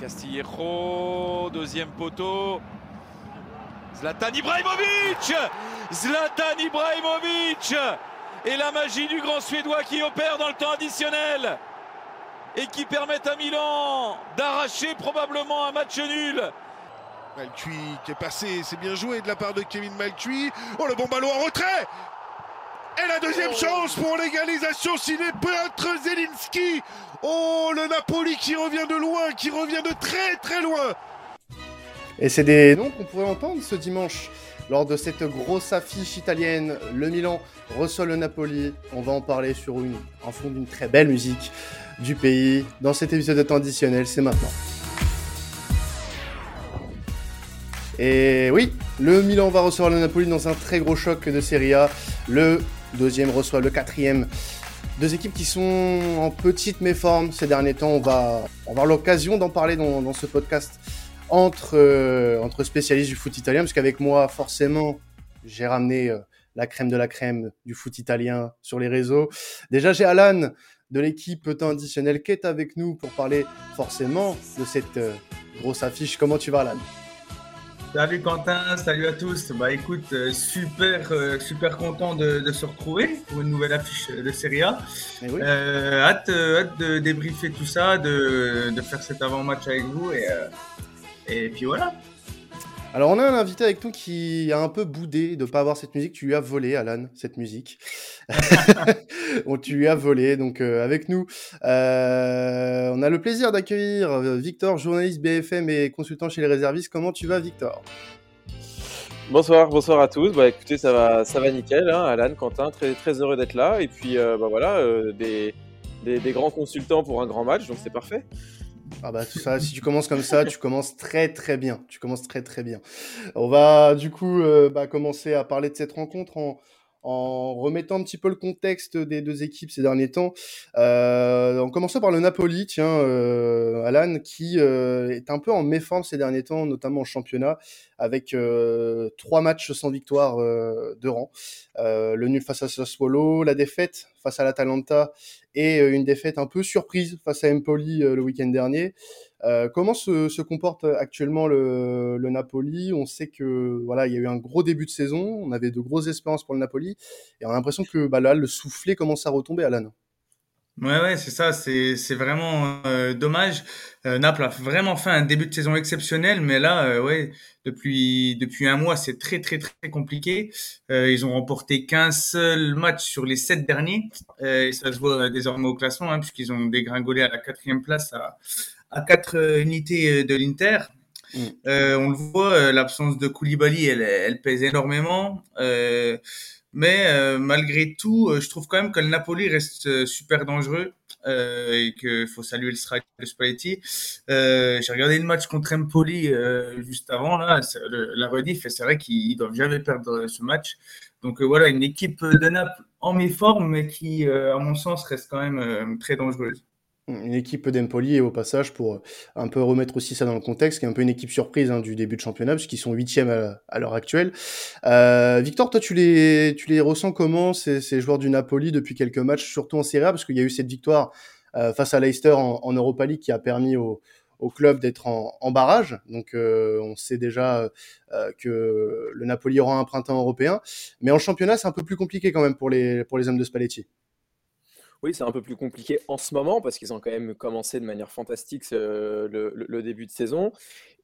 Castillejo, deuxième poteau. Zlatan Ibrahimovic Zlatan Ibrahimovic Et la magie du grand Suédois qui opère dans le temps additionnel et qui permet à Milan d'arracher probablement un match nul. Malcuit qui est passé, c'est bien joué de la part de Kevin Malcuit. Oh le bon ballon en retrait Et la deuxième oh. chance pour l'égalisation signé Piotr Zelinski. Oh le Napoli qui revient de loin, qui revient de très très loin. Et c'est des noms qu'on pourrait entendre ce dimanche lors de cette grosse affiche italienne. Le Milan reçoit le Napoli. On va en parler sur une, en fond d'une très belle musique du pays dans cet épisode de temps additionnel. C'est maintenant. Et oui, le Milan va recevoir le Napoli dans un très gros choc de Serie A. Le deuxième reçoit le quatrième. Deux équipes qui sont en petite méforme ces derniers temps. On va avoir l'occasion d'en parler dans, ce podcast entre, euh, entre spécialistes du foot italien, parce qu'avec moi, forcément, j'ai ramené euh, la crème de la crème du foot italien sur les réseaux. Déjà, j'ai Alan de l'équipe temps additionnel qui est avec nous pour parler forcément de cette euh, grosse affiche. Comment tu vas, Alan? Salut Quentin, salut à tous. Bah écoute, super, super content de, se retrouver pour une nouvelle affiche de Serie A. Eh hâte, hâte de débriefer tout ça, de, de faire cet avant-match avec vous et, et puis voilà. Alors on a un invité avec nous qui a un peu boudé de ne pas avoir cette musique. Tu lui as volé, Alan, cette musique. on, tu lui as volé, donc euh, avec nous. Euh, on a le plaisir d'accueillir euh, Victor, journaliste BFM et consultant chez les réservistes. Comment tu vas, Victor? Bonsoir, bonsoir à tous. Bah écoutez, ça va, ça va nickel. Hein, Alan, Quentin, très, très heureux d'être là. Et puis bah voilà, des, des grands consultants pour un grand match, donc c'est parfait. Ah bah ça, si tu commences comme ça, tu commences très très bien. Tu commences très très bien. On va du coup euh, bah, commencer à parler de cette rencontre en, en remettant un petit peu le contexte des deux équipes ces derniers temps. Euh, en commençant par le Napoli, tiens, euh, Alan, qui euh, est un peu en méforme ces derniers temps, notamment en championnat, avec euh, trois matchs sans victoire euh, de rang. le nul face à Sassuolo, la défaite face à l'Atalanta et une défaite un peu surprise face à Empoli le week-end dernier. Euh, comment se, comporte actuellement le, Napoli? On sait que voilà, il y a eu un gros début de saison, on avait de grosses espérances pour le Napoli, et on a l'impression que bah, là, le soufflet commence à retomber, Alan. Ouais, ouais, c'est ça, c'est, vraiment euh, dommage. Euh, Naples a vraiment fait un début de saison exceptionnel, mais là, ouais, depuis, depuis un mois, c'est très, très, très compliqué. ils ont remporté qu'un seul match sur les sept derniers, et ça se voit désormais au classement, hein, puisqu'ils ont dégringolé à la quatrième place à, à quatre euh, unités euh, de l'Inter. Mm. Euh, on le voit, l'absence de Koulibaly, elle, elle pèse énormément. Euh, mais malgré tout, je trouve quand même que le Napoli reste super dangereux et qu'il faut saluer le strike de Spalletti. J'ai regardé le match contre Empoli juste avant, là, la rediff, et c'est vrai qu'ils doivent jamais perdre ce match. Donc voilà, une équipe de Naples en méforme, mais qui, à mon sens, reste quand même très dangereuse une équipe d'Empoli et au passage pour euh, un peu remettre aussi ça dans le contexte, qui est un peu une équipe surprise hein, du début de championnat puisqu'ils sont huitièmes à, l'heure actuelle. Euh, Victor, toi tu les ressens comment ces, ces, joueurs du Napoli depuis quelques matchs, surtout en Serie A? Parce qu'il y a eu cette victoire euh, face à Leicester en, en, Europa League qui a permis au, club d'être en, barrage. Donc on sait déjà que le Napoli aura un printemps européen, mais en championnat c'est un peu plus compliqué quand même pour les pour les hommes de Spalletti. Oui, c'est un peu plus compliqué en ce moment parce qu'ils ont quand même commencé de manière fantastique le, début de saison.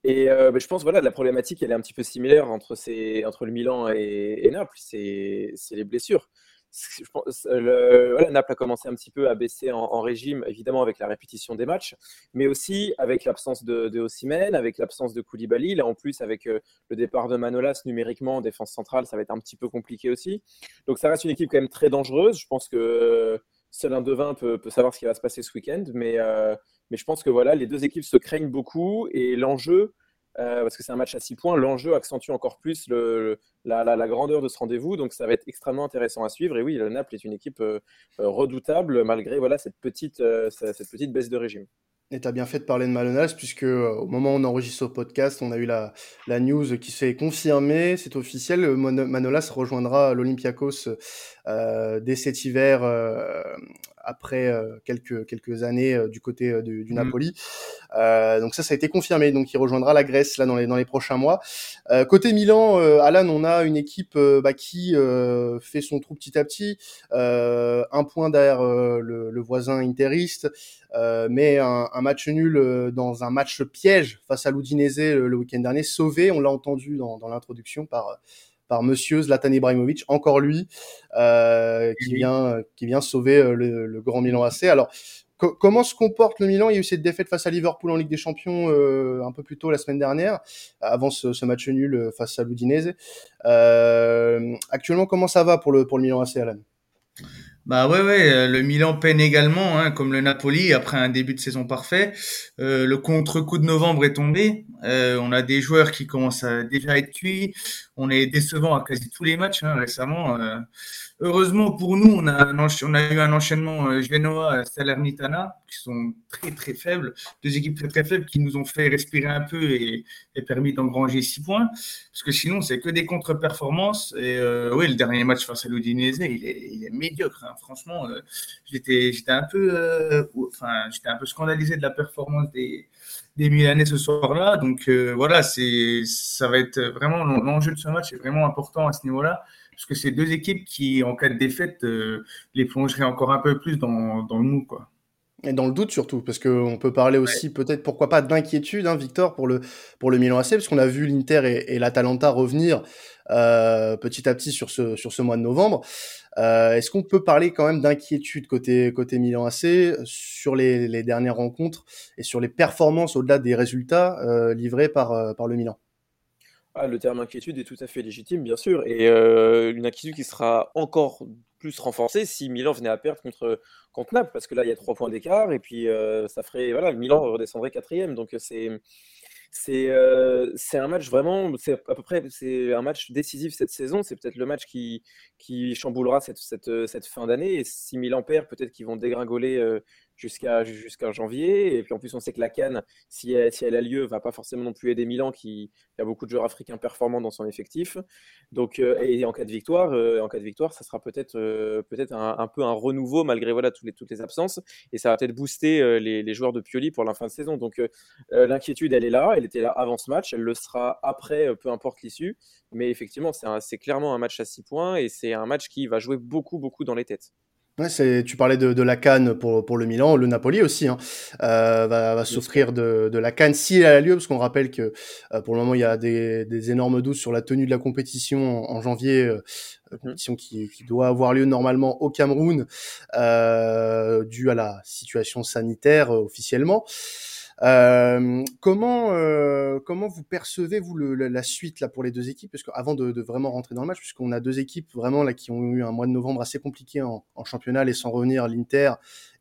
Et euh, bah, je pense voilà la problématique elle est un petit peu similaire entre ces, entre le Milan et, Naples, c'est les blessures. Le, Naples a commencé un petit peu à baisser en, régime, évidemment avec la répétition des matchs, mais aussi avec l'absence de, de avec l'absence de Koulibaly. Là, en plus, avec euh, le départ de Manolas numériquement en défense centrale, ça va être un petit peu compliqué aussi. Donc, ça reste une équipe quand même très dangereuse. Je pense que seul un devin peut, savoir ce qui va se passer ce week-end. Mais, euh, mais je pense que voilà, les deux équipes se craignent beaucoup et l'enjeu, euh, parce que c'est un match à six points, l'enjeu accentue encore plus la, grandeur de ce rendez-vous. Donc ça va être extrêmement intéressant à suivre. Et oui, le Naples est une équipe euh, redoutable malgré voilà, cette, petite, cette petite baisse de régime. Et tu as bien fait de parler de Manolas, puisque au moment où on enregistre ce podcast, on a eu la, la news qui s'est confirmée, c'est officiel, Manolas rejoindra l'Olympiakos dès cet hiver après quelques quelques années du côté du, du, mmh. Napoli. donc ça, ça a été confirmé. Donc il rejoindra la Grèce là dans les dans les prochains mois. côté Milan, Alan, on a une équipe bah, qui fait son trou petit à petit, un point derrière le, le, voisin interiste, mais un, un, match nul dans un match piège face à l'Udinese le, le week-end dernier, sauvé. On l'a entendu dans, dans l'introduction par par Monsieur Zlatan Ibrahimovic, encore lui, euh, qui vient qui vient sauver euh, le, grand Milan AC. Alors comment se comporte le Milan? Il y a eu cette défaite face à Liverpool en Ligue des Champions euh, un peu plus tôt la semaine dernière, avant ce, match nul face à l'Udinese. actuellement, comment ça va pour le pour le Milan AC, Alan? Bah ouais, ouais, euh, le Milan peine également, hein, comme le Napoli, après un début de saison parfait. Euh, le contre-coup de novembre est tombé. Euh, on a des joueurs qui commencent à déjà être cuits. On est décevant à quasi tous les matchs hein, récemment. Heureusement pour nous, on a, eu un enchaînement euh, Genoa-Salernitana qui sont très très faibles, deux équipes très très faibles qui nous ont fait respirer un peu et, permis d'engranger six points. Parce que sinon, c'est que des contre-performances. Et euh, oui, le dernier match face à l'Udinese, il est, médiocre. Hein. Franchement, euh, j'étais un peu, euh, un peu scandalisé de la performance des Milanais ce soir-là. Donc euh, voilà, ça va être vraiment l'enjeu de ce match est vraiment important à ce niveau-là parce que c'est deux équipes qui, en cas de défaite, euh, les plongeraient encore un peu plus dans, dans le mou, quoi. Et dans le doute surtout, parce qu'on peut parler aussi peut-être, pourquoi pas, d'inquiétude, hein, Victor, pour le, pour le Milan AC, parce qu'on a vu l'Inter et, et l'Atalanta revenir euh, petit à petit sur ce, sur ce mois de novembre. Euh, Est-ce qu'on peut parler quand même d'inquiétude côté, côté Milan AC sur les, les, dernières rencontres et sur les performances au-delà des résultats euh, livrés par, euh, par le Milan? Ah, le terme inquiétude est tout à fait légitime, bien sûr, et euh, une inquiétude qui sera encore plus renforcée si Milan venait à perdre contre, contre Naples, parce que là, il y a trois points d'écart, et puis euh, ça ferait, voilà, Milan redescendrait quatrième, donc c'est c'est euh, c'est un match vraiment, c'est à peu près, c'est un match décisif cette saison. C'est peut-être le match qui, qui chamboulera cette, cette, cette fin d'année. Et si Milan perd, peut-être qu'ils vont dégringoler jusqu'à janvier. Et puis en plus, on sait que la Cannes, si elle, si elle a lieu, va pas forcément non plus aider Milan, qui, a beaucoup de joueurs africains performants dans son effectif. Donc, euh, et en cas de victoire, euh, en cas de victoire, ça sera peut-être euh, peut-être un, peu un renouveau malgré voilà toutes les, toutes les absences. Et ça va peut-être booster les, les, joueurs de Pioli pour la fin de saison. Donc l'inquiétude, elle est là. Elle était là avant ce match. Elle le sera après, peu importe l'issue. Mais effectivement, c'est clairement un match à 6 points et c'est un match qui va jouer beaucoup, beaucoup dans les têtes. Ouais, c'est, tu parlais de, de la Cannes pour, pour le Milan, le Napoli aussi hein, euh, va, va s'offrir de, de la Cannes si elle a lieu, parce qu'on rappelle que euh, pour le moment il y a des, des énormes doutes sur la tenue de la compétition en, janvier, euh, mmh. compétition qui, qui, doit avoir lieu normalement au Cameroun, euh, dû à la situation sanitaire euh, officiellement. Euh, comment euh, comment vous percevez vous la suite là pour les deux équipes? Parce qu'avant de, vraiment rentrer dans le match puisqu'on a deux équipes vraiment là qui ont eu un mois de novembre assez compliqué en, championnat et sans revenir l'Inter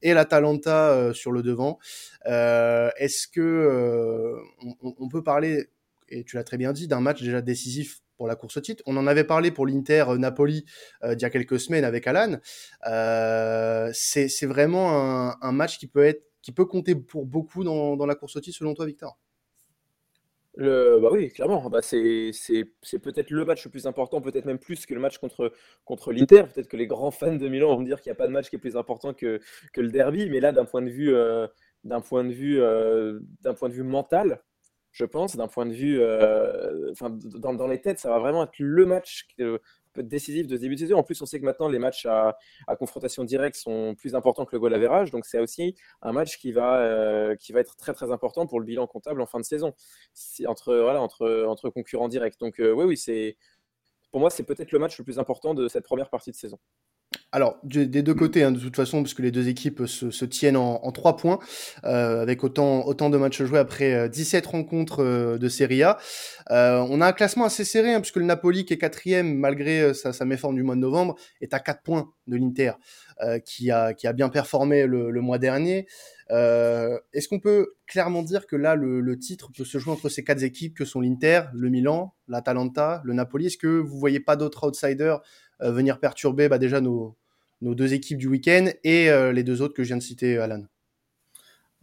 et l'Atalanta euh, sur le devant est-ce que on, peut parler et tu l'as très bien dit d'un match déjà décisif pour la course au titre? On en avait parlé pour l'Inter Napoli euh, il y a quelques semaines avec Alan. C'est vraiment un, match qui peut être qui peut compter pour beaucoup dans, dans la course au titre, selon toi, Victor? Bah oui, clairement. Bah c'est peut-être le match le plus important, peut-être même plus que le match contre, contre l'Inter. Peut-être que les grands fans de Milan vont me dire qu'il n'y a pas de match qui est plus important que, que le derby. Mais là, d'un point de vue, euh, d'un point euh, d'un point de vue mental, je pense, d'un point de vue, euh, dans, les têtes, ça va vraiment être le match être décisif de début de saison. En plus, on sait que maintenant, les matchs à, confrontation directe sont plus importants que le goal. Donc, c'est aussi un match qui va, euh, qui va être très, très important pour le bilan comptable en fin de saison, entre, concurrents directs. Donc, euh, oui, oui, c'est, pour moi, c'est peut-être le match le plus important de cette première partie de saison. Alors, des deux côtés, hein, de toute façon, puisque les deux équipes se, tiennent en, 3 points, euh, avec autant, de matchs joués après 17 euh, rencontres euh, de Serie A. On a un classement assez serré, hein, puisque le Napoli, qui est quatrième, malgré sa, méforme du mois de novembre, est à 4 points de l'Inter, qui, a, bien performé le, mois dernier. Est-ce qu'on peut clairement dire que là, le, titre peut se jouer entre ces quatre équipes que sont l'Inter, le Milan, l'Atalanta, le Napoli? Est-ce que vous voyez pas d'autres outsiders venir perturber bah, déjà nos, nos deux équipes du week-end et euh, les deux autres que je viens de citer, Alan.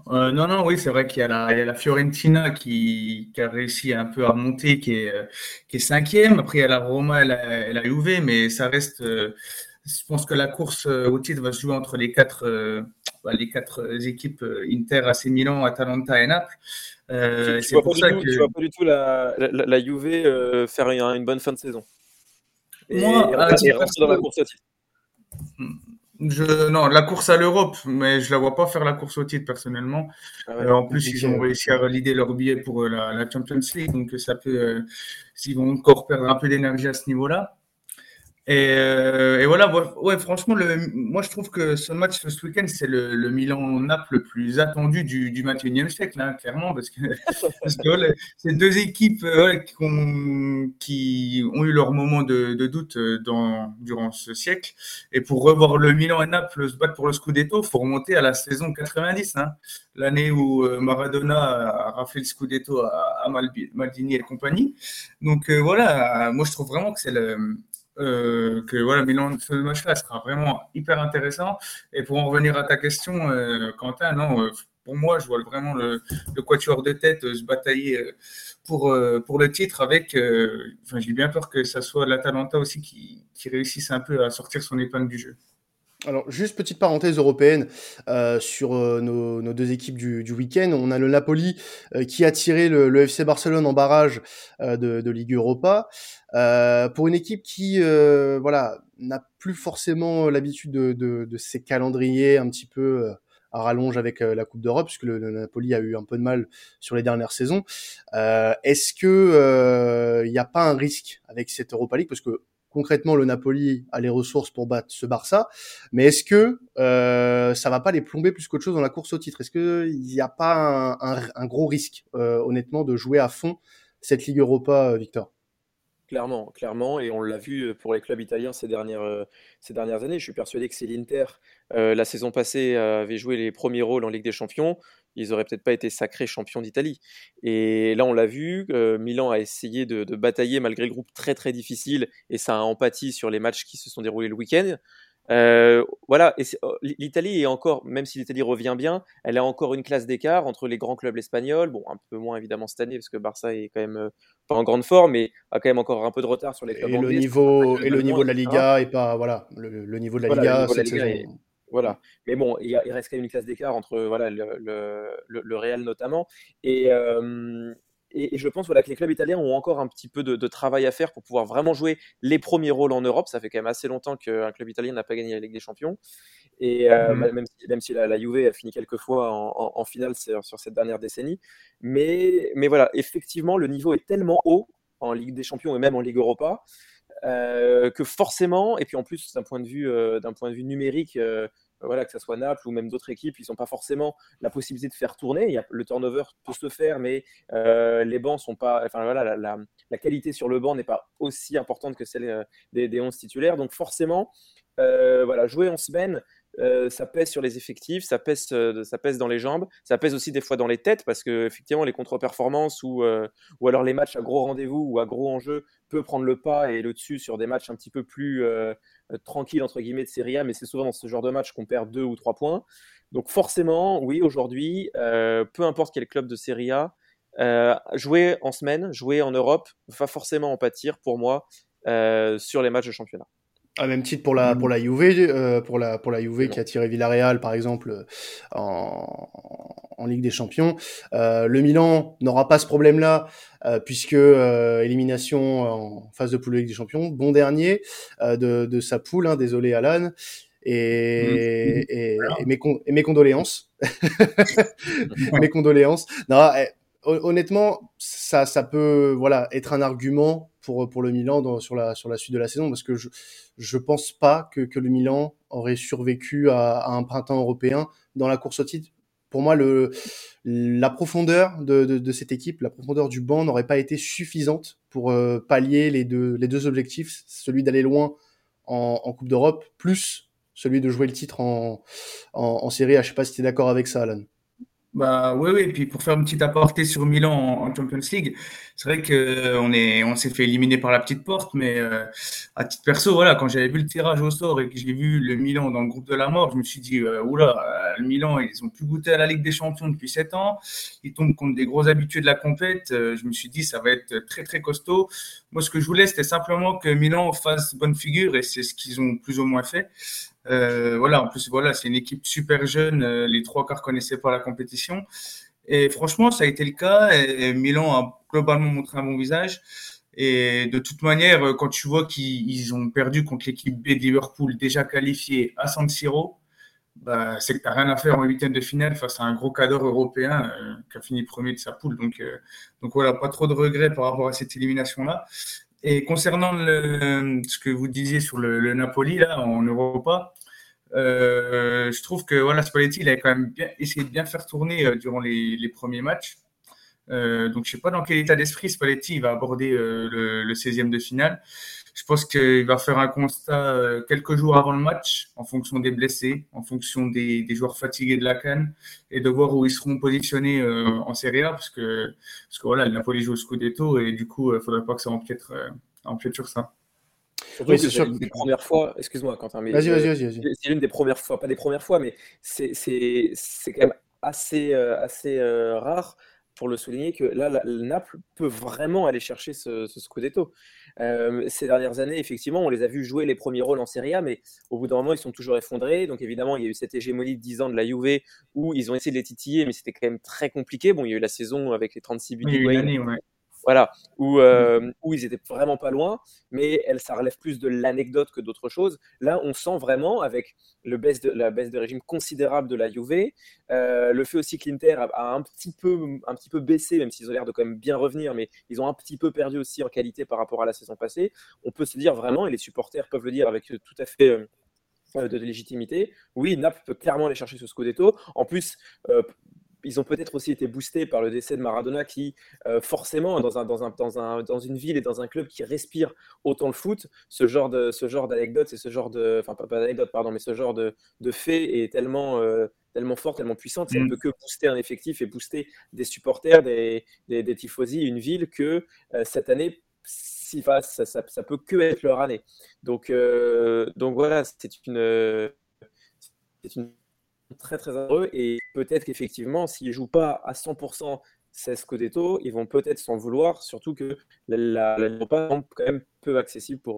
Euh, non, non, oui, c'est vrai qu'il y, y, a la Fiorentina qui, qui, a réussi un peu à remonter, qui est, qui est cinquième. Après, il y a la Roma et la, et la Juve, mais ça reste, je pense que la course au titre va se jouer entre les quatre, bah, les quatre équipes Inter, AC Milan, Atalanta et Naples. Euh, tu, vois pas que... vois pas du tout la, la, la Juve faire une, bonne fin de saison. Moi, dans la course au titre. Je, non, la course à l'Europe, mais je la vois pas faire la course au titre personnellement. Ah euh, en plus, ils ont réussi à valider leur billet pour euh, la, la Champions League, donc ça peut, euh, s'ils vont encore perdre un peu d'énergie à ce niveau-là. Et, euh, et, voilà, ouais, franchement, le, moi je trouve que ce match ce week-end, c'est le, le Milan-Naples le plus attendu du, du 21e siècle, hein, clairement, parce que, parce que c'est deux équipes qui, ont, qui, ont, eu leur moment de, de, doute euh, dans, durant ce siècle. Et pour revoir le Milan et Naples se battre pour le Scudetto, il faut remonter à la saison 90, hein, l'année où euh, Maradona a raflé le Scudetto à, à Maldini et compagnie. Donc voilà, moi je trouve vraiment que c'est le euh, que voilà, Milan, ce match-là sera vraiment hyper intéressant. Et pour en revenir à ta question, euh, Quentin, non, euh, pour moi, je vois vraiment le, quatuor de tête se batailler pour, pour le titre avec. J'ai bien peur que ça soit l'Atalanta aussi qui, qui réussisse un peu à sortir son épingle du jeu. Alors, juste petite parenthèse européenne euh, sur euh, nos, nos, deux équipes du, du week-end. On a le Napoli euh, qui a tiré le, le, FC Barcelone en barrage de, de, Ligue Europa. pour une équipe qui voilà, n'a plus forcément l'habitude de, de, de, ces calendriers un petit peu à rallonge avec la Coupe d'Europe, puisque le, le, Napoli a eu un peu de mal sur les dernières saisons. Est-ce que il n'y a pas un risque avec cette Europa League? Parce que concrètement le Napoli a les ressources pour battre ce Barça, mais est-ce que euh, ça va pas les plomber plus qu'autre chose dans la course au titre? Est-ce qu'il n'y a pas un, gros risque, euh, honnêtement, de jouer à fond cette Ligue Europa, euh, Victor? Clairement, clairement, et on l'a vu pour les clubs italiens ces dernières, ces dernières années. Je suis persuadé que c'est l'Inter, la saison passée, avait joué les premiers rôles en Ligue des Champions ils auraient peut-être pas été sacrés champions d'Italie. Et là, on l'a vu, euh, Milan a essayé de, batailler malgré le groupe très très difficile, et ça a empathie sur les matchs qui se sont déroulés le week-end. Euh, voilà, oh, l'Italie est encore, même si l'Italie revient bien, elle a encore une classe d'écart entre les grands clubs espagnols. Bon, un peu moins évidemment cette année parce que Barça est quand même euh, pas en grande forme, mais a quand même encore un peu de retard sur les clubs et Le niveau, et le niveau de la Liga et pas voilà le, niveau de la Liga, cette saison. Voilà. Mais bon, il, reste quand même une classe d'écart entre voilà, le, le, Real notamment. Et, et, je pense voilà, que les clubs italiens ont encore un petit peu de, travail à faire pour pouvoir vraiment jouer les premiers rôles en Europe. Ça fait quand même assez longtemps qu'un club italien n'a pas gagné la Ligue des Champions. Et mmh même, si, même si la, la, Juve a fini quelques fois en, en, finale sur, sur, cette dernière décennie. Mais, mais voilà, effectivement, le niveau est tellement haut en Ligue des Champions et même en Ligue Europa euh, que forcément, et puis en plus d'un point de vue, euh, d'un point de vue numérique, euh, voilà, que ce soit Naples ou même d'autres équipes, ils n'ont pas forcément la possibilité de faire tourner. Il y a, le turnover peut se faire, mais les bancs sont pas, enfin voilà, la, la, qualité sur le banc n'est pas aussi importante que celle des, des 11 titulaires. Donc forcément, voilà, jouer en semaine, euh, ça pèse sur les effectifs, ça pèse, euh, ça pèse dans les jambes, ça pèse aussi des fois dans les têtes parce que effectivement les contre-performances ou, euh, ou alors les matchs à gros rendez-vous ou à gros enjeux peut prendre le pas et le dessus sur des matchs un petit peu plus tranquilles entre guillemets de Serie A, mais c'est souvent dans ce genre de match qu'on perd deux ou trois points. Donc forcément, oui, aujourd'hui, peu importe quel club de Serie A, jouer en semaine, jouer en Europe, va forcément en pâtir pour moi sur les matchs de championnat. À même titre pour la pour la Juve, euh, pour la pour la Juve qui a tiré Villarreal par exemple euh, en, en Ligue des Champions. Euh, le Milan n'aura pas ce problème-là euh, puisque euh, élimination en phase de poule de Ligue des Champions, bon dernier de, de sa poule. Hein, désolé Alan. Et, mmh. et, et, mes, et mes condoléances. mes condoléances. Non, eh, honnêtement, ça, ça peut voilà être un argument pour pour le Milan dans, sur la sur la suite de la saison parce que je je pense pas que, que le Milan aurait survécu à, à, un printemps européen dans la course au titre. Pour moi, le la profondeur de, de, de cette équipe, la profondeur du banc n'aurait pas été suffisante pour euh, pallier les deux les deux objectifs, celui d'aller loin en, en Coupe d'Europe plus celui de jouer le titre en en, en série. Je sais pas si tu es d'accord avec ça, Alan. Bah oui, oui. Et puis pour faire une petite aparté sur Milan en, Champions League, c'est vrai que on est, on s'est fait éliminer par la petite porte, mais euh, à titre perso, voilà, quand j'avais vu le tirage au sort et que j'ai vu le Milan dans le groupe de la mort, je me suis dit, euh, oula, euh, le Milan, ils ont plus goûté à la Ligue des Champions depuis sept ans, ils tombent contre des gros habitués de la compète. je me suis dit, ça va être très très costaud. Moi, ce que je voulais, c'était simplement que Milan fasse bonne figure, et c'est ce qu'ils ont plus ou moins fait. Euh, voilà, en plus, voilà, c'est une équipe super jeune. Euh, les trois quarts connaissaient pas la compétition. Et franchement, ça a été le cas. Et Milan a globalement montré un bon visage. Et de toute manière, euh, quand tu vois qu'ils ont perdu contre l'équipe B de Liverpool, déjà qualifiée à San Siro, bah, c'est que tu rien à faire en huitième de finale face à un gros cadre européen qui a fini premier de sa poule. Donc, donc voilà, pas trop de regrets par rapport à cette élimination-là. Et concernant le, ce que vous disiez sur le, Napoli là en Europa, euh, je trouve que voilà Spalletti il a quand même bien essayé de bien faire tourner euh, durant les, les, premiers matchs. Euh, donc je sais pas dans quel état d'esprit Spalletti va aborder euh, le, le 16e de finale. Je pense qu'il va faire un constat euh, quelques jours avant le match, en fonction des blessés, en fonction des, des joueurs fatigués de la canne, et de voir où ils seront positionnés euh, en Serie A, parce que, parce que voilà, le Napoli joue au Scudetto, et du coup, il ne faudrait pas que ça empiète, euh, empiète sur ça. Surtout c'est l'une des premières fois, excuse-moi Quentin, mais vas-y, vas-y, vas-y. c'est l'une des premières fois, pas des premières fois, mais c'est quand même assez, assez rare pour le souligner que là, le Naples peut vraiment aller chercher ce, ce Scudetto. Euh, ces dernières années, effectivement, on les a vus jouer les premiers rôles en Serie A, mais au bout d'un moment, ils sont toujours effondrés. Donc évidemment, il y a eu cette hégémonie de 10 ans de la Juve où ils ont essayé de les titiller, mais c'était quand même très compliqué. Bon, il y a eu la saison avec les 36 buts. Oui, voilà, où, euh, où ils étaient vraiment pas loin, mais elle, ça relève plus de l'anecdote que d'autre chose. Là, on sent vraiment, avec le baisse de, la baisse de régime considérable de la Juve, euh, le fait aussi que l'Inter a, un, petit peu, un petit peu baissé, même s'ils ont l'air de quand même bien revenir, mais ils ont un petit peu perdu aussi en qualité par rapport à la saison passée. On peut se dire vraiment, et les supporters peuvent le dire avec tout à fait euh, de légitimité. Oui, Naples peut clairement aller chercher ce Scudetto. En plus, euh, ils ont peut-être aussi été boostés par le décès de Maradona qui, euh, forcément, dans, un, dans, un, dans, un, dans, une ville et dans un club qui respire autant le foot, ce genre, de, ce genre d'anecdote et ce genre de. Enfin, pas, d'anecdote, pardon, mais ce genre de, de fait est tellement, euh, tellement fort, tellement puissant que ça ne mm. peut que booster un effectif et booster des supporters, des, des, des tifosi, une ville que euh, cette année, si, ça, ça, ça, peut que être leur année. Donc, donc voilà, c'est une. C'est une très très heureux et peut-être qu'effectivement, s'ils ne jouent pas à 100% 16 Scudetto, ils vont peut-être s'en vouloir, surtout que la, la, est quand même peu accessible pour.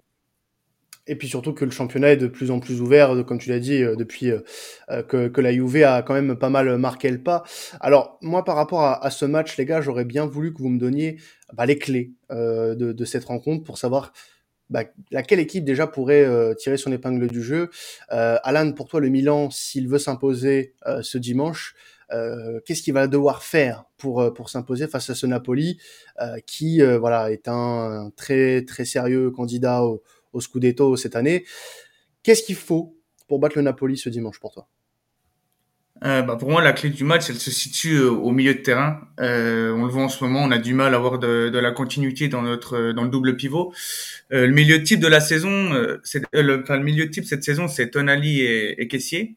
Et puis surtout que le championnat est de plus en plus ouvert, comme tu l'as dit, euh, depuis euh, que, que, la Juve a quand même pas mal marqué le pas. Alors moi, par rapport à, ce match, les gars, j'aurais bien voulu que vous me donniez bah, les clés euh, de, cette rencontre pour savoir bah, laquelle équipe déjà pourrait euh, tirer son épingle du jeu? Euh, Alan, pour toi, le Milan, s'il veut s'imposer euh, ce dimanche, euh, qu'est-ce qu'il va devoir faire pour pour s'imposer face à ce Napoli qui voilà est un, très très sérieux candidat au, au Scudetto cette année? Qu'est-ce qu'il faut pour battre le Napoli ce dimanche pour toi? Euh, bah pour moi, la clé du match, elle se situe euh, au milieu de terrain. Euh, on le voit en ce moment, on a du mal à avoir de, de la continuité dans notre dans le double pivot. Euh, le milieu de type de la saison, euh, c'est le, enfin, le milieu type cette saison, c'est Tonali et, et Kessier,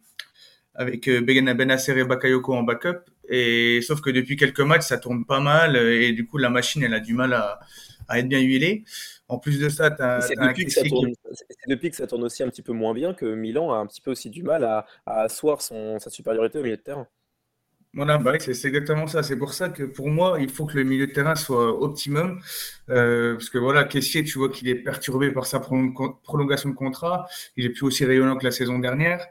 avec Benasser et Bakayoko en backup. Et sauf que depuis quelques matchs, ça tourne pas mal et du coup, la machine, elle a du mal à, à être bien huilée. En plus de ça, tu as, C'est depuis, que ça tourne aussi un petit peu moins bien que Milan a un petit peu aussi du mal à, asseoir son, sa supériorité au milieu de terrain. Voilà, bah c'est exactement ça. C'est pour ça que pour moi, il faut que le milieu de terrain soit optimum. Euh, parce que voilà, Caissier, tu vois qu'il est perturbé par sa prolongation de contrat. Il est plus aussi rayonnant que la saison dernière.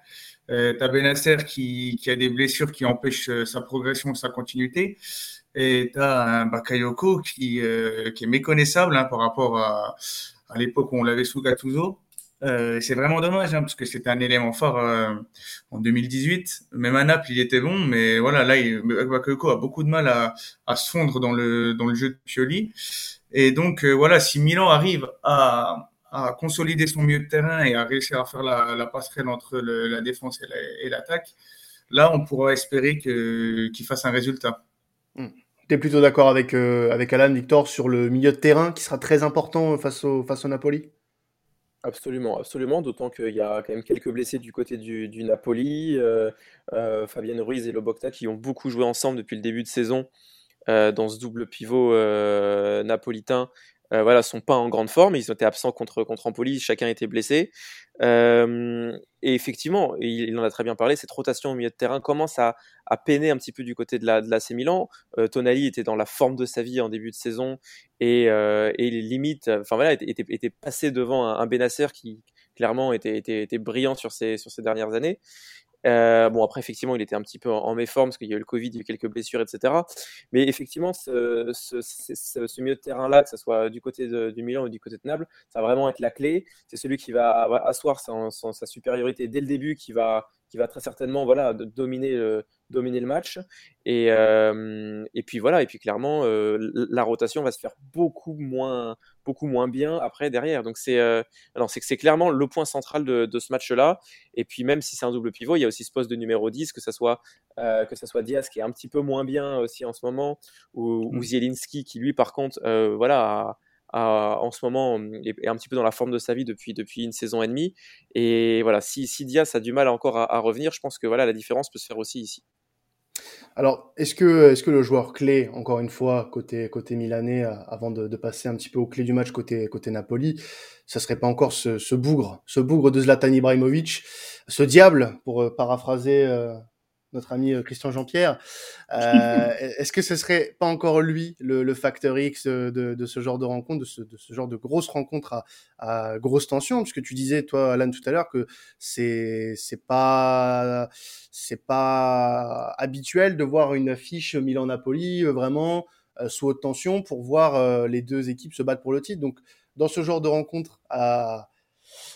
Euh, tu as Benasser qui, qui, a des blessures qui empêchent euh, sa progression, sa continuité. Et tu as un Bakayoko qui, euh, qui est méconnaissable hein, par rapport à, l'époque où on l'avait sous Gattuso. Euh, c'est vraiment dommage hein, parce que c'était un élément fort euh, en 2018. Même à Naples, il était bon, mais voilà, là, Bakayoko a beaucoup de mal à, se fondre dans le dans le jeu de Pioli. Et donc voilà, si Milan arrive à, à consolider son milieu de terrain et à réussir à faire la, passerelle entre la défense et l'attaque, là, on pourra espérer qu'il fasse un résultat. Hmm. Es plutôt d'accord avec, euh, avec Alan Victor sur le milieu de terrain qui sera très important face au, face au Napoli? Absolument, absolument, d'autant qu'il y a quand même quelques blessés du côté du, du Napoli, euh, euh, Ruiz et Lobotka qui ont beaucoup joué ensemble depuis le début de saison euh, dans ce double pivot euh, napolitain euh, voilà, sont pas en grande forme. Ils été absents contre, contre Empoli, chacun était blessé. Euh, et effectivement, il, en a très bien parlé, cette rotation au milieu de terrain commence à, à peiner un petit peu du côté de la de l'AC Milan. Euh, Tonali était dans la forme de sa vie en début de saison et, euh, et les limites, enfin voilà, était, était, était passé devant un, un qui clairement était, était, était brillant sur ces, sur ces dernières années. Euh, bon, après, effectivement, il était un petit peu en, en méforme parce qu'il y a eu le Covid, il y a eu quelques blessures, etc. Mais effectivement, ce, milieu de terrain-là, que ce soit du côté de, du Milan ou du côté de Naples, ça va vraiment être la clé. C'est celui qui va, asseoir sa, supériorité dès le début, qui va, qui va très certainement voilà, dominer, le, dominer le match. Et, euh, puis voilà, et puis clairement, euh, la rotation va se faire beaucoup moins, beaucoup moins bien après derrière. Donc c'est euh, c'est c'est clairement le point central de, de ce match-là. Et puis même si c'est un double pivot, il y a aussi ce poste de numéro 10, que ça soit euh, que ça soit Diaz qui est un petit peu moins bien aussi en ce moment, ou, ou mm. Zielinski qui lui par contre euh, voilà a, en ce moment est, est, un petit peu dans la forme de sa vie depuis, depuis une saison et demie. Et voilà, si, si Diaz a du mal encore à, à, revenir, je pense que voilà, la différence peut se faire aussi ici. Alors, est-ce que, est-ce que le joueur clé, encore une fois, côté, côté milanais, avant de, passer un petit peu au clé du match côté, côté Napoli, ça serait pas encore ce, ce bougre, ce bougre de Zlatan Ibrahimovic, ce diable, pour euh, paraphraser euh, notre ami euh, Christian Jean-Pierre. Euh, Est-ce que ce serait pas encore lui le, le facteur X de, de, ce genre de rencontre, de ce, de ce genre de grosse rencontre à, à, grosse tension Puisque tu disais, toi, Alan, tout à l'heure, que c'est pas pas habituel de voir une affiche Milan-Napoli euh, vraiment euh, sous haute tension pour voir euh, les deux équipes se battre pour le titre. Donc, dans ce genre de rencontre à,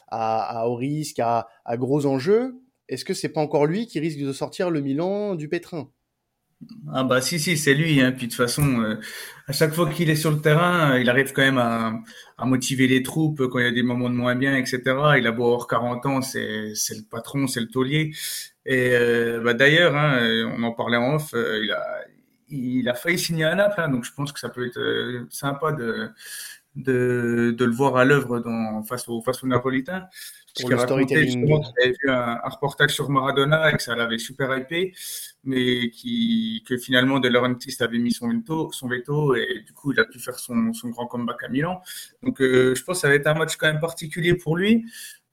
à, à haut risque, à, à gros enjeux, est-ce que c'est pas encore lui qui risque de sortir le Milan du pétrin? Ah bah si si c'est lui hein. puis de toute façon euh, à chaque fois qu'il est sur le terrain il arrive quand même à, motiver les troupes quand il y a des moments de moins bien etc il a beau avoir 40 ans c'est le patron c'est le taulier. Et euh, bah d'ailleurs hein, on en parlait en off euh, il a il a failli signer à Naples hein, donc je pense que ça peut être euh, sympa de le voir à l'œuvre face au face aux Napolitains pour le storytelling. J'avais vu un, un, reportage sur Maradona et que ça l'avait super hypé, mais qui, que finalement De Laurentiis avait mis son veto, son veto et du coup il a pu faire son, son grand comeback à Milan. Donc euh, je pense que ça va être un match quand même particulier pour lui.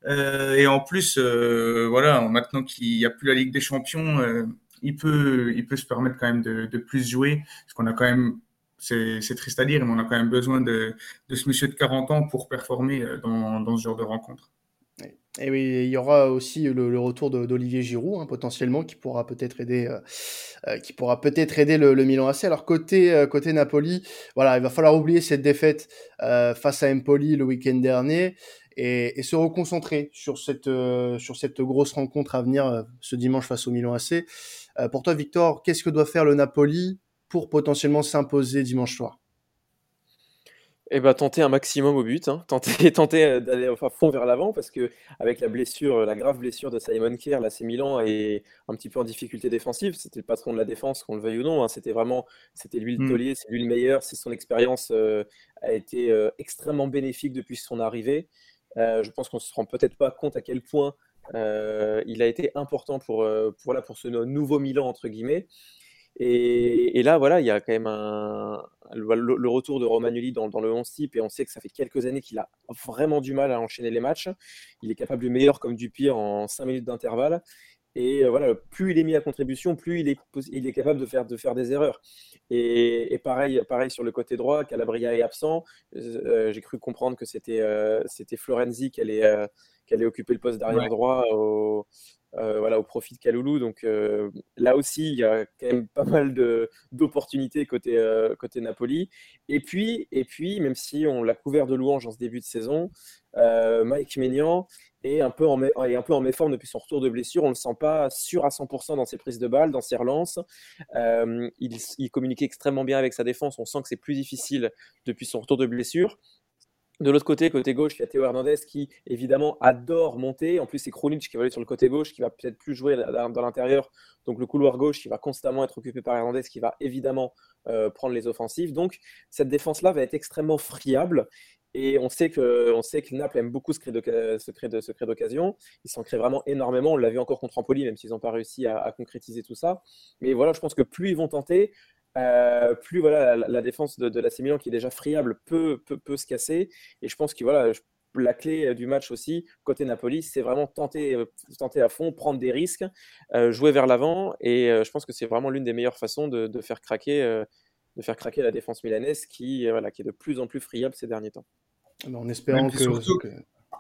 Euh, et en plus, euh, voilà, maintenant qu'il n'y a plus la Ligue des Champions, il peut, il peut se permettre quand même de, de plus jouer, parce qu'on a quand même c'est triste à dire, mais on a quand même besoin de, de ce monsieur de 40 ans pour performer dans, dans ce genre de rencontre. Et oui, il y aura aussi le, retour d'Olivier Giroud, hein, potentiellement, qui pourra peut-être aider, euh, euh, qui pourra peut-être aider le, le, Milan AC. Alors côté euh, côté Napoli, voilà, il va falloir oublier cette défaite euh, face à Empoli le week-end dernier et, et, se reconcentrer sur cette euh, sur cette grosse rencontre à venir euh, ce dimanche face au Milan AC. pour toi, Victor, qu'est-ce que doit faire le Napoli pour potentiellement s'imposer dimanche soir? Eh ben, tenter un maximum au but, hein. tenter, tenter euh, d'aller enfin, fond vers l'avant parce que avec la blessure, la grave blessure de Simon Kier, là, c'est Milan est un petit peu en difficulté défensive. C'était le patron de la défense, qu'on le veuille ou non. Hein. C'était vraiment, c'était lui le mm. taulier, c'est lui le meilleur. C'est son expérience euh, a été euh, extrêmement bénéfique depuis son arrivée. Euh, je pense qu'on se rend peut-être pas compte à quel point euh, il a été important pour, pour, là, pour ce nouveau Milan entre guillemets. Et, et, là, voilà, il y a quand même un, le, le retour de Romagnoli dans, dans, le 11 type, et on sait que ça fait quelques années qu'il a vraiment du mal à enchaîner les matchs. Il est capable du meilleur comme du pire en 5 minutes d'intervalle. Et euh, voilà, plus il est mis à contribution, plus il est, il est capable de faire, de faire des erreurs. Et, et pareil, pareil sur le côté droit, Calabria est absent. Euh, J'ai cru comprendre que c'était euh, Florenzi qui allait, euh, qui allait occuper le poste d'arrière droit au, euh, voilà, au profit de Kaloulou. Donc euh, là aussi, il y a quand même pas mal d'opportunités côté, euh, côté Napoli. Et puis, et puis, même si on l'a couvert de louanges en ce début de saison, Mike Maignan est un, peu en, en méforme depuis son retour de blessure. On ne le sent pas sûr à 100% dans ses prises de balles, dans ses relances. Il, il communiquait extrêmement bien avec sa défense. On sent que c'est plus difficile depuis son retour de blessure. De l'autre côté, côté gauche, il y a Théo Hernandez qui, évidemment, adore monter. En plus, c'est Krunic qui va aller sur le côté gauche, qui va peut-être plus jouer dans l'intérieur. Donc, le couloir gauche, qui va constamment être occupé par Hernandez, qui va évidemment euh, prendre les offensives. Donc, cette défense-là va être extrêmement friable. Et on sait que, on sait que Naples aime beaucoup ce cré d'occasion. Ils s'en créent vraiment énormément. On l'a vu encore contre Empoli, même s'ils n'ont pas réussi à, concrétiser tout ça. Mais voilà, je pense que plus ils vont tenter, euh, plus voilà, la, défense de, de la Milan, qui est déjà friable, peut, peut, peut, se casser. Et je pense que voilà, la clé du match aussi, côté Napoli, c'est vraiment tenter, euh, tenter à fond, prendre des risques, euh, jouer vers l'avant. Et je pense que c'est vraiment l'une des meilleures façons de, de faire craquer de faire craquer la défense milanaise qui, euh, voilà, qui est de plus en plus friable ces derniers temps. En espérant que.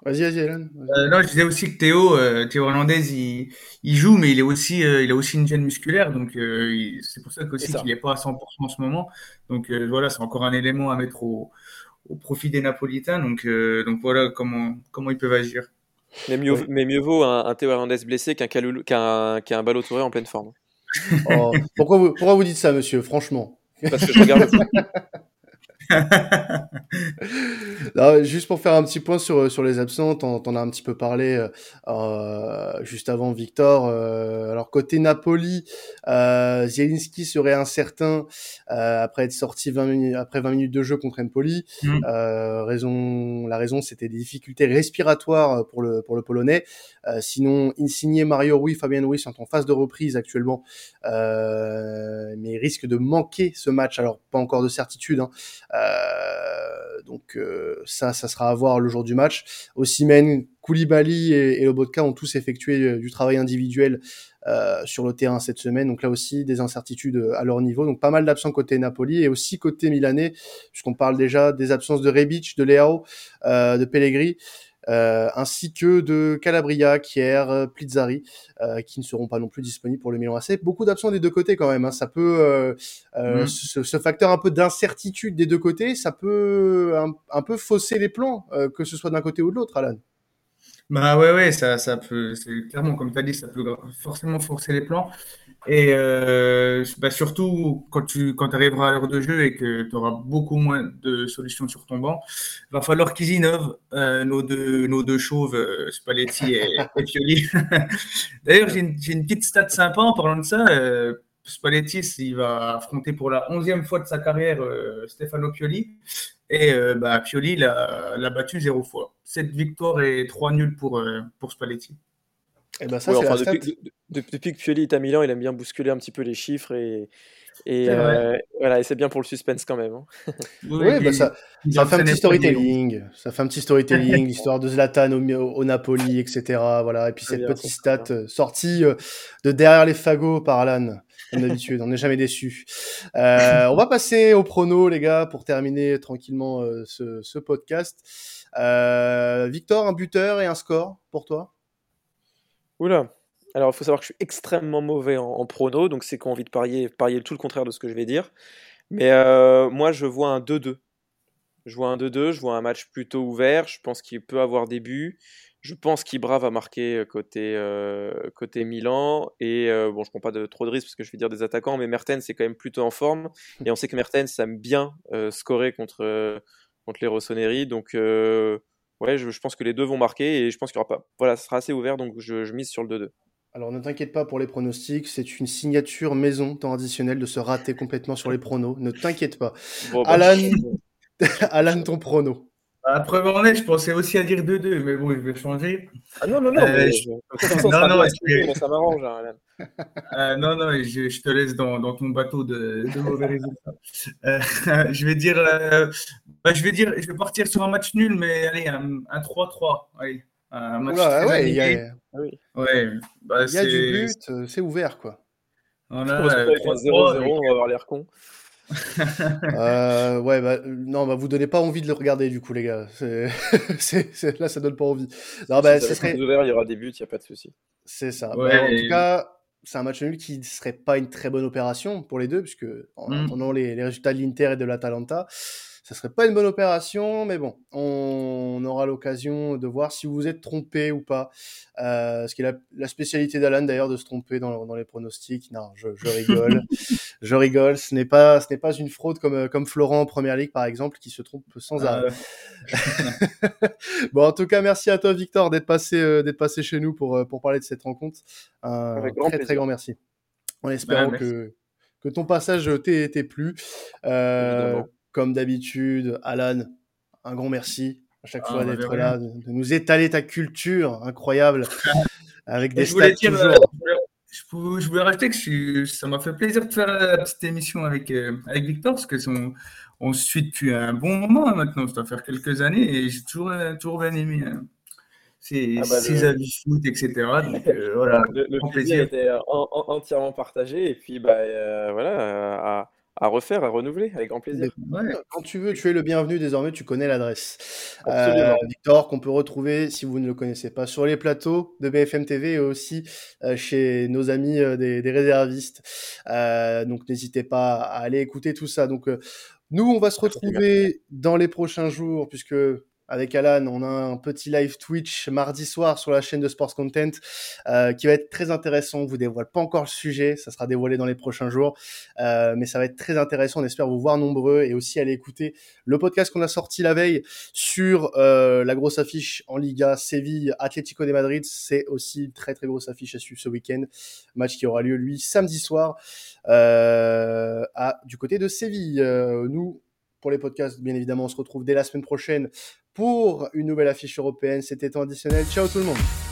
Vas-y, vas-y, Alan. Euh, non, je disais aussi que Théo, euh, Théo Hernandez, il, il, joue, mais il, est aussi, il a aussi une gêne musculaire, donc c'est pour ça qu'il n'est pas à 100% en ce moment. Donc voilà, c'est encore un élément à mettre au, au profit des Napolitains. Donc, donc voilà comment, comment ils peuvent agir. Mais mieux, mais mieux vaut un, Théo Hernandez blessé qu'un qu'un qu Balotouré en pleine forme. Oh, pourquoi, vous, pourquoi vous dites ça, monsieur Franchement? Parce que je regarde juste pour faire un petit point sur, sur les absents, t'en, en as un petit peu parlé euh, juste avant Victor. Euh, alors côté Napoli, euh, Zielinski serait incertain euh, après être sorti 20 minutes, après 20 minutes de jeu contre Empoli. Mm. Euh, raison, la raison c'était des difficultés respiratoires pour le, pour le Polonais. Euh, sinon, Insigne, Mario Rui, Fabien Rui sont en phase de reprise actuellement, mais ils risquent de manquer ce match. Alors pas encore de certitude. Hein. Euh, donc euh, ça, ça sera à voir le jour du match. Osimhen, Koulibaly et, et Lobotka ont tous effectué euh, du travail individuel euh, sur le terrain cette semaine. Donc là aussi, des incertitudes à leur niveau. Donc pas mal d'absents côté Napoli et aussi côté milanais, puisqu'on parle déjà des absences de Rebic, de Leao, euh, de Pellegrini. Euh, ainsi que de Calabria, Kier, Plizzari, euh, qui ne seront pas non plus disponibles pour le Milan AC. Beaucoup d'absents des deux côtés quand même. Hein. Ça peut, euh, mmh. ce, ce, facteur un peu d'incertitude des deux côtés, ça peut un, un peu fausser les plans, que ce soit d'un côté ou de l'autre, Alan. Bah ouais, ouais, ça, ça peut, clairement, comme tu as dit, ça peut forcément forcer les plans. Et euh, bah surtout quand tu quand arriveras à l'heure de jeu et que tu auras beaucoup moins de solutions sur ton banc, il va falloir qu'ils innovent, euh, nos, deux, nos deux chauves, euh, Spalletti et, et Pioli. D'ailleurs, j'ai une, petite stat sympa en parlant de ça. Euh, Spalletti, il va affronter pour la onzième fois de sa carrière Stefano Pioli. Et bah, Pioli l'a battu zéro fois. Sept victoires et trois nuls pour, pour Spalletti. Et ben ça, depuis, depuis, que Pioli est à Milan, il aime bien bousculer un petit peu les chiffres et, et euh, voilà, et c'est bien pour le suspense quand même. Hein. Oui, bah ça, ça fait un petit storytelling. Ça fait un petit storytelling, l'histoire de Zlatan au, au, Napoli, etc. Voilà. Et puis cette petite stat sortie de derrière les fagots par Alan comme d'habitude, on n'est jamais déçu. Euh, on va passer au prono, les gars, pour terminer tranquillement euh, ce, ce, podcast. Euh, Victor, un buteur et un score pour toi? Oula. Alors, il faut savoir que je suis extrêmement mauvais en, en prono, donc c'est qu'on envie de parier, parier tout le contraire de ce que je vais dire. Mais euh, moi, je vois un 2-2. Je vois un 2-2, je vois un match plutôt ouvert. Je pense qu'il peut avoir des buts. Je pense qu'Ibra va marquer côté, euh, côté Milan. Et euh, bon, je ne prends pas de, trop de risques parce que je vais dire des attaquants, mais Mertens c'est quand même plutôt en forme. Et on sait que Mertens aime bien scorer contre, contre les Rossoneri. Donc, ouais, je, je, pense que les deux vont marquer et je pense qu'il y aura pas. Voilà, ce sera assez ouvert, donc je, je mise sur le 2-2. Alors ne t'inquiète pas pour les pronostics, c'est une signature maison temps additionnel de se rater complètement sur les pronos. Ne t'inquiète pas. Bon, bah, Alan, Alan, ton prono. Après Mornay, je pensais aussi à dire 2-2, mais bon, je vais changer. Ah non, non, non, euh, mais je... non, non, je... ça m'arrange, hein, euh, non, non, je, je, te laisse dans, dans ton bateau de, de mauvais résultats. Euh, je vais dire, euh, bah, je vais dire, je vais partir sur un match nul, mais allez, un, 3-3. Allez, un match Oula, ouais, il y a, ah oui. ouais, bah, il y a du but, euh, c'est ouvert, quoi. Voilà, 0-0, on va avoir l'air con euh, ouais, bah, non, bah, vous donnez pas envie de le regarder, du coup, les gars. C'est, c'est, là, ça donne pas envie. Non, bah, ça serait... ouvert, il y aura des buts, il n'y a pas de souci. C'est ça. Ouais, bah, en et... tout cas, c'est un match nul qui serait pas une très bonne opération pour les deux, puisque en mm. attendant les, les résultats de l'Inter et de l'Atalanta, ça serait pas une bonne opération, mais bon, on aura l'occasion de voir si vous vous êtes trompé ou pas. Euh, ce qui est la, la spécialité d'Alan d'ailleurs de se tromper dans, dans les pronostics. Non, je, je rigole, je rigole. Ce n'est pas, ce n'est pas une fraude comme comme Florent en Première Ligue par exemple qui se trompe sans arrêt. Euh... bon, en tout cas, merci à toi Victor d'être passé euh, d'être passé chez nous pour euh, pour parler de cette rencontre. Un très plaisir. très grand merci. En espérant bah, que que ton passage t'ait plu. Euh, comme d'habitude, Alan, un grand merci à chaque Ah, fois bah, d'être là, de, de nous étaler ta culture incroyable avec des je voulais stats dire, toujours. euh, je voulais- je rajouter que je ça m'a fait plaisir de faire la petite émission avec, euh, avec Victor, parce que son- on se suit depuis un bon moment hein, maintenant, ça doit faire quelques années, et j'ai toujours, euh, toujours bien aimé hein, ses, Ah bah, ses le- avis foot, etc. Donc euh, voilà, Le, le grand plaisir plaisir. était en- en- entièrement partagé et puis bah euh, voilà euh, à, à refaire, à renouveler avec grand plaisir. Ouais. Quand tu veux, tu es le bienvenu désormais, tu connais l'adresse. Euh, Victor, qu'on peut retrouver, si vous ne le connaissez pas, sur les plateaux de BFM TV et aussi euh, chez nos amis euh, des, des réservistes. Euh, donc n'hésitez pas à aller écouter tout ça. Donc nous, on va se retrouver dans les prochains jours, puisque avec Alan, on a un petit live Twitch mardi soir sur la chaîne de Sports Content euh, qui va être très intéressant. On vous dévoile pas encore le sujet, ça sera dévoilé dans les prochains jours, euh, mais ça va être très intéressant. On espère vous voir nombreux et aussi aller écouter le podcast qu'on a sorti la veille sur euh, la grosse affiche en Liga Séville Atlético de Madrid. C'est aussi une très très grosse affiche à suivre ce week-end. Match qui aura lieu lui samedi soir à, du côté de Séville. Nous, pour les podcasts, bien évidemment, on se retrouve dès la semaine prochaine pour une nouvelle affiche européenne. C'était temps additionnel. Ciao tout le monde.